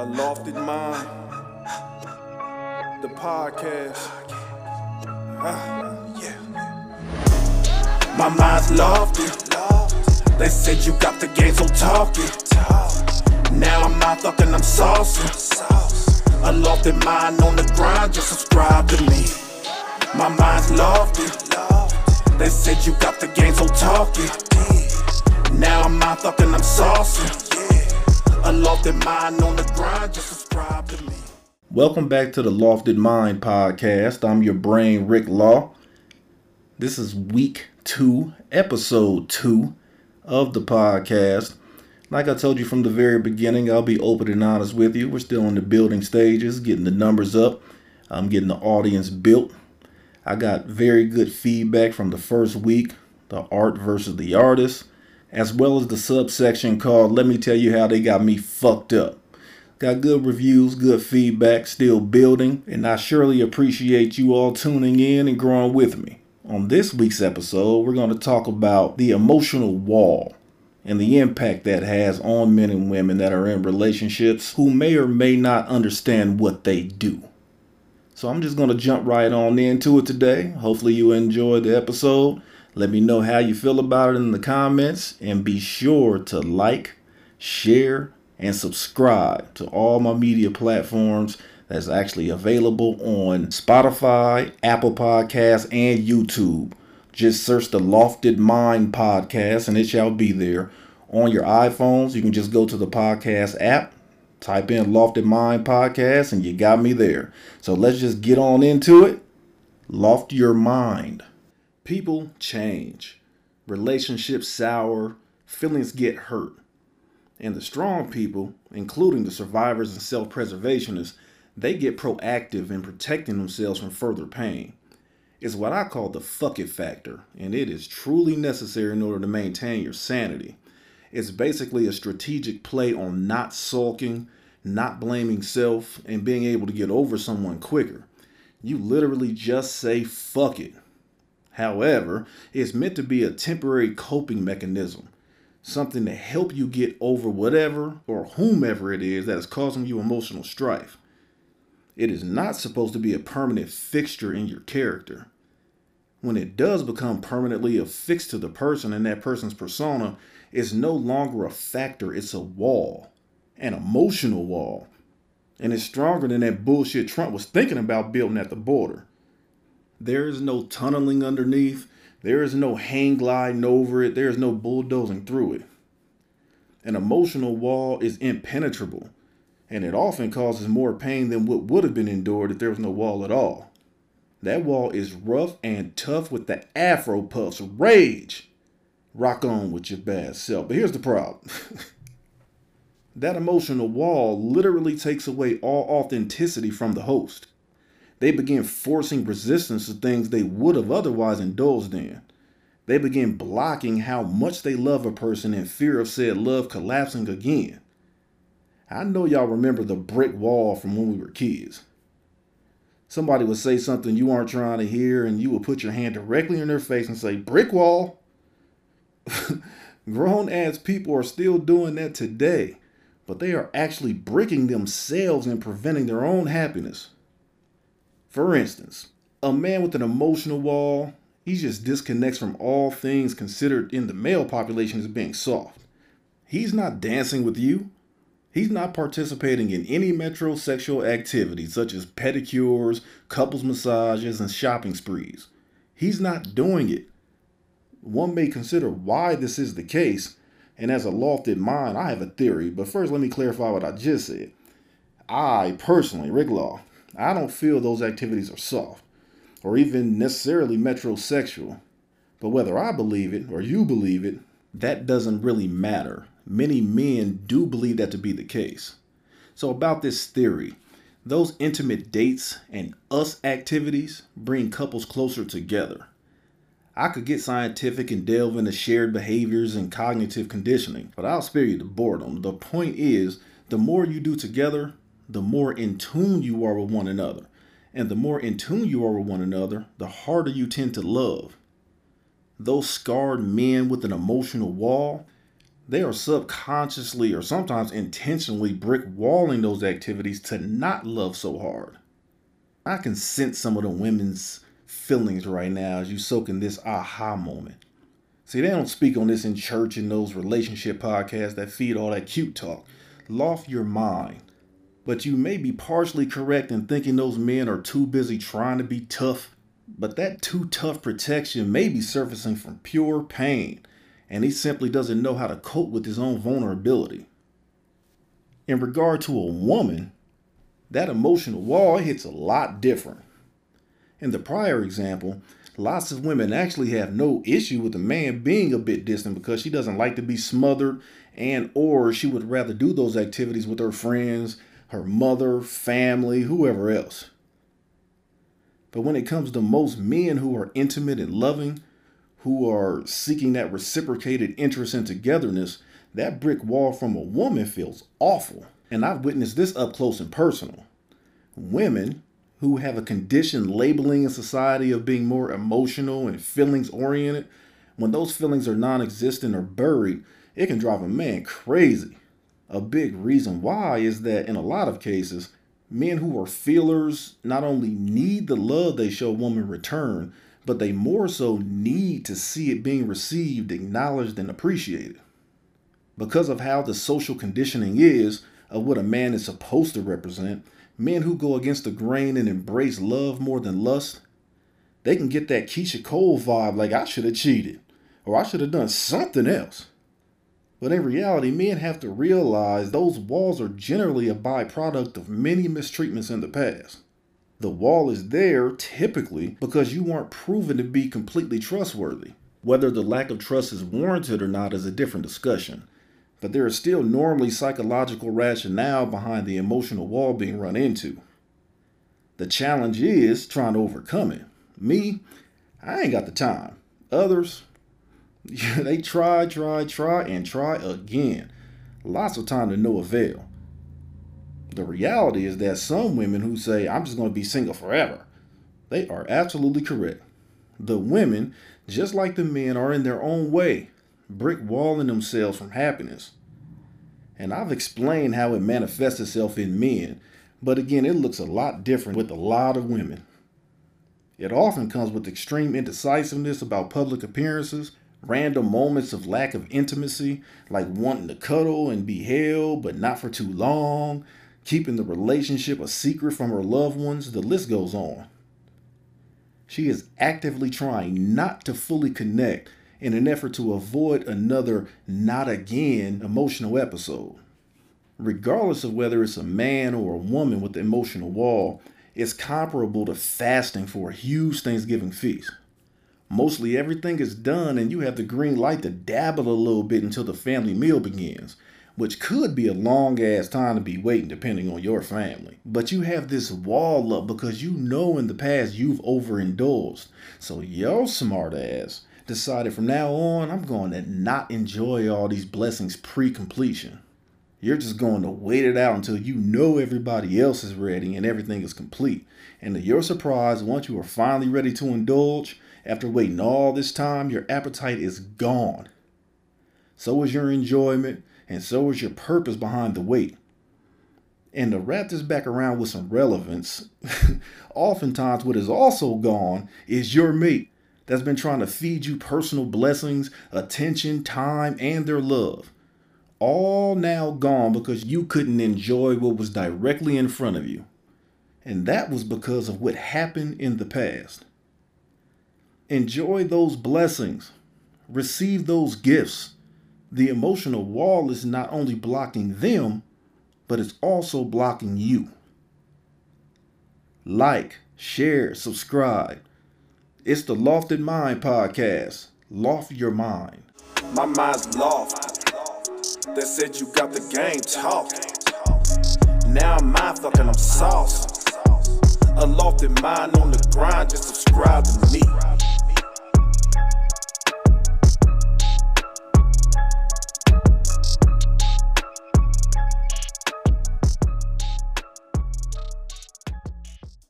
A lofted mind. The podcast. Ah, yeah. My mind's lofty. They said you got the game so talky. Now I'm out fucking, I'm saucy. A lofted mind on the grind, just subscribe to me. My mind's lofty. They said you got the game so talky. Now I'm out fucking, I'm saucy. Mind on the grind, just subscribe to me. Welcome back to the Lofted Mind podcast. I'm your brain, Rick Law. This is week two, episode two of the podcast. Like I told you from the very beginning, I'll be open and honest with you. We're still in the building stages, getting the numbers up. I'm getting the audience built. I got very good feedback from the first week, the art versus the artist, as well as the subsection called Let Me Tell You How They Got Me Fucked Up. Got good reviews, good feedback, still building, and I surely appreciate you all tuning in and growing with me. On this week's episode, we're going to talk about the emotional wall and the impact that has on men and women that are in relationships who may or may not understand what they do. So I'm just going to jump right on into it today. Hopefully, you enjoyed the episode. Let me know how you feel about it in the comments and be sure to like, share, and subscribe to all my media platforms that's actually available on Spotify, Apple Podcasts, and YouTube. Just search the Lofted Mind podcast and it shall be there. On your iPhones, you can just go to the podcast app, type in Lofted Mind podcast, and you got me there. So let's just get on into it. Loft your mind. People change, relationships sour, feelings get hurt. And the strong people, including the survivors and self preservationists, they get proactive in protecting themselves from further pain. It's what I call the fuck it factor, and it is truly necessary in order to maintain your sanity. It's basically a strategic play on not sulking, not blaming self, and being able to get over someone quicker. You literally just say fuck it. However, it's meant to be a temporary coping mechanism, something to help you get over whatever or whomever it is that is causing you emotional strife. It is not supposed to be a permanent fixture in your character. When it does become permanently affixed to the person and that person's persona, it's no longer a factor, it's a wall, an emotional wall. And it's stronger than that bullshit Trump was thinking about building at the border. There is no tunneling underneath, there is no hang gliding over it, there is no bulldozing through it. An emotional wall is impenetrable and it often causes more pain than what would have been endured if there was no wall at all. That wall is rough and tough with the afro puffs. Rage! Rock on with your bad self. But here's the problem that emotional wall literally takes away all authenticity from the host. They begin forcing resistance to things they would have otherwise indulged in. They begin blocking how much they love a person in fear of said love collapsing again. I know y'all remember the brick wall from when we were kids. Somebody would say something you aren't trying to hear, and you would put your hand directly in their face and say, Brick wall. Grown ass people are still doing that today, but they are actually bricking themselves and preventing their own happiness. For instance, a man with an emotional wall, he just disconnects from all things considered in the male population as being soft. He's not dancing with you. He's not participating in any metrosexual activities such as pedicures, couples massages, and shopping sprees. He's not doing it. One may consider why this is the case, and as a lofted mind, I have a theory, but first let me clarify what I just said. I personally, Rick Law, I don't feel those activities are soft or even necessarily metrosexual. But whether I believe it or you believe it, that doesn't really matter. Many men do believe that to be the case. So, about this theory, those intimate dates and us activities bring couples closer together. I could get scientific and delve into shared behaviors and cognitive conditioning, but I'll spare you the boredom. The point is, the more you do together, the more in tune you are with one another. And the more in tune you are with one another, the harder you tend to love. Those scarred men with an emotional wall, they are subconsciously or sometimes intentionally brick walling those activities to not love so hard. I can sense some of the women's feelings right now as you soak in this aha moment. See, they don't speak on this in church in those relationship podcasts that feed all that cute talk. Loft your mind. But you may be partially correct in thinking those men are too busy trying to be tough. But that too tough protection may be surfacing from pure pain and he simply doesn't know how to cope with his own vulnerability. In regard to a woman, that emotional wall hits a lot different. In the prior example, lots of women actually have no issue with a man being a bit distant because she doesn't like to be smothered and or she would rather do those activities with her friends, her mother, family, whoever else. But when it comes to most men who are intimate and loving, who are seeking that reciprocated interest and togetherness, that brick wall from a woman feels awful. And I've witnessed this up close and personal. Women who have a conditioned labeling in society of being more emotional and feelings oriented, when those feelings are non existent or buried, it can drive a man crazy. A big reason why is that in a lot of cases, men who are feelers not only need the love they show women return, but they more so need to see it being received, acknowledged, and appreciated. Because of how the social conditioning is of what a man is supposed to represent, men who go against the grain and embrace love more than lust, they can get that Keyshia Cole vibe like I should have cheated or I should have done something else. But in reality, men have to realize those walls are generally a byproduct of many mistreatments in the past. The wall is there typically because you weren't proven to be completely trustworthy. Whether the lack of trust is warranted or not is a different discussion. But there is still normally psychological rationale behind the emotional wall being run into. The challenge is trying to overcome it. Me, I ain't got the time. Others, they try, try, try, and try again. Lots of time to no avail. The reality is that some women who say, I'm just going to be single forever, they are absolutely correct. The women, just like the men, are in their own way, brick walling themselves from happiness. And I've explained how it manifests itself in men, but again, it looks a lot different with a lot of women. It often comes with extreme indecisiveness about public appearances, random moments of lack of intimacy, like wanting to cuddle and be held, but not for too long, keeping the relationship a secret from her loved ones, the list goes on. She is actively trying not to fully connect in an effort to avoid another not again emotional episode. Regardless of whether it's a man or a woman with the emotional wall, it's comparable to fasting for a huge Thanksgiving feast. Mostly everything is done, and you have the green light to dabble a little bit until the family meal begins which could be a long ass time to be waiting depending on your family. But you have this wall up because you know in the past you've overindulged. So your smart ass decided from now on, I'm going to not enjoy all these blessings pre completion. You're just going to wait it out until you know everybody else is ready and everything is complete. And to your surprise, once you are finally ready to indulge, after waiting all this time, your appetite is gone. So is your enjoyment, and so is your purpose behind the wait. And to wrap this back around with some relevance, oftentimes what is also gone is your mate that's been trying to feed you personal blessings, attention, time, and their love. All now gone because you couldn't enjoy what was directly in front of you. And that was because of what happened in the past. Enjoy those blessings, receive those gifts the emotional wall is not only blocking them, but it's also blocking you. Like, share, subscribe. It's the Lofted Mind podcast. Loft your mind. My mind's loft. They said you got the game talking. Now I'm mind fucking, I'm sauce. A lofted mind on the grind, just subscribe to me.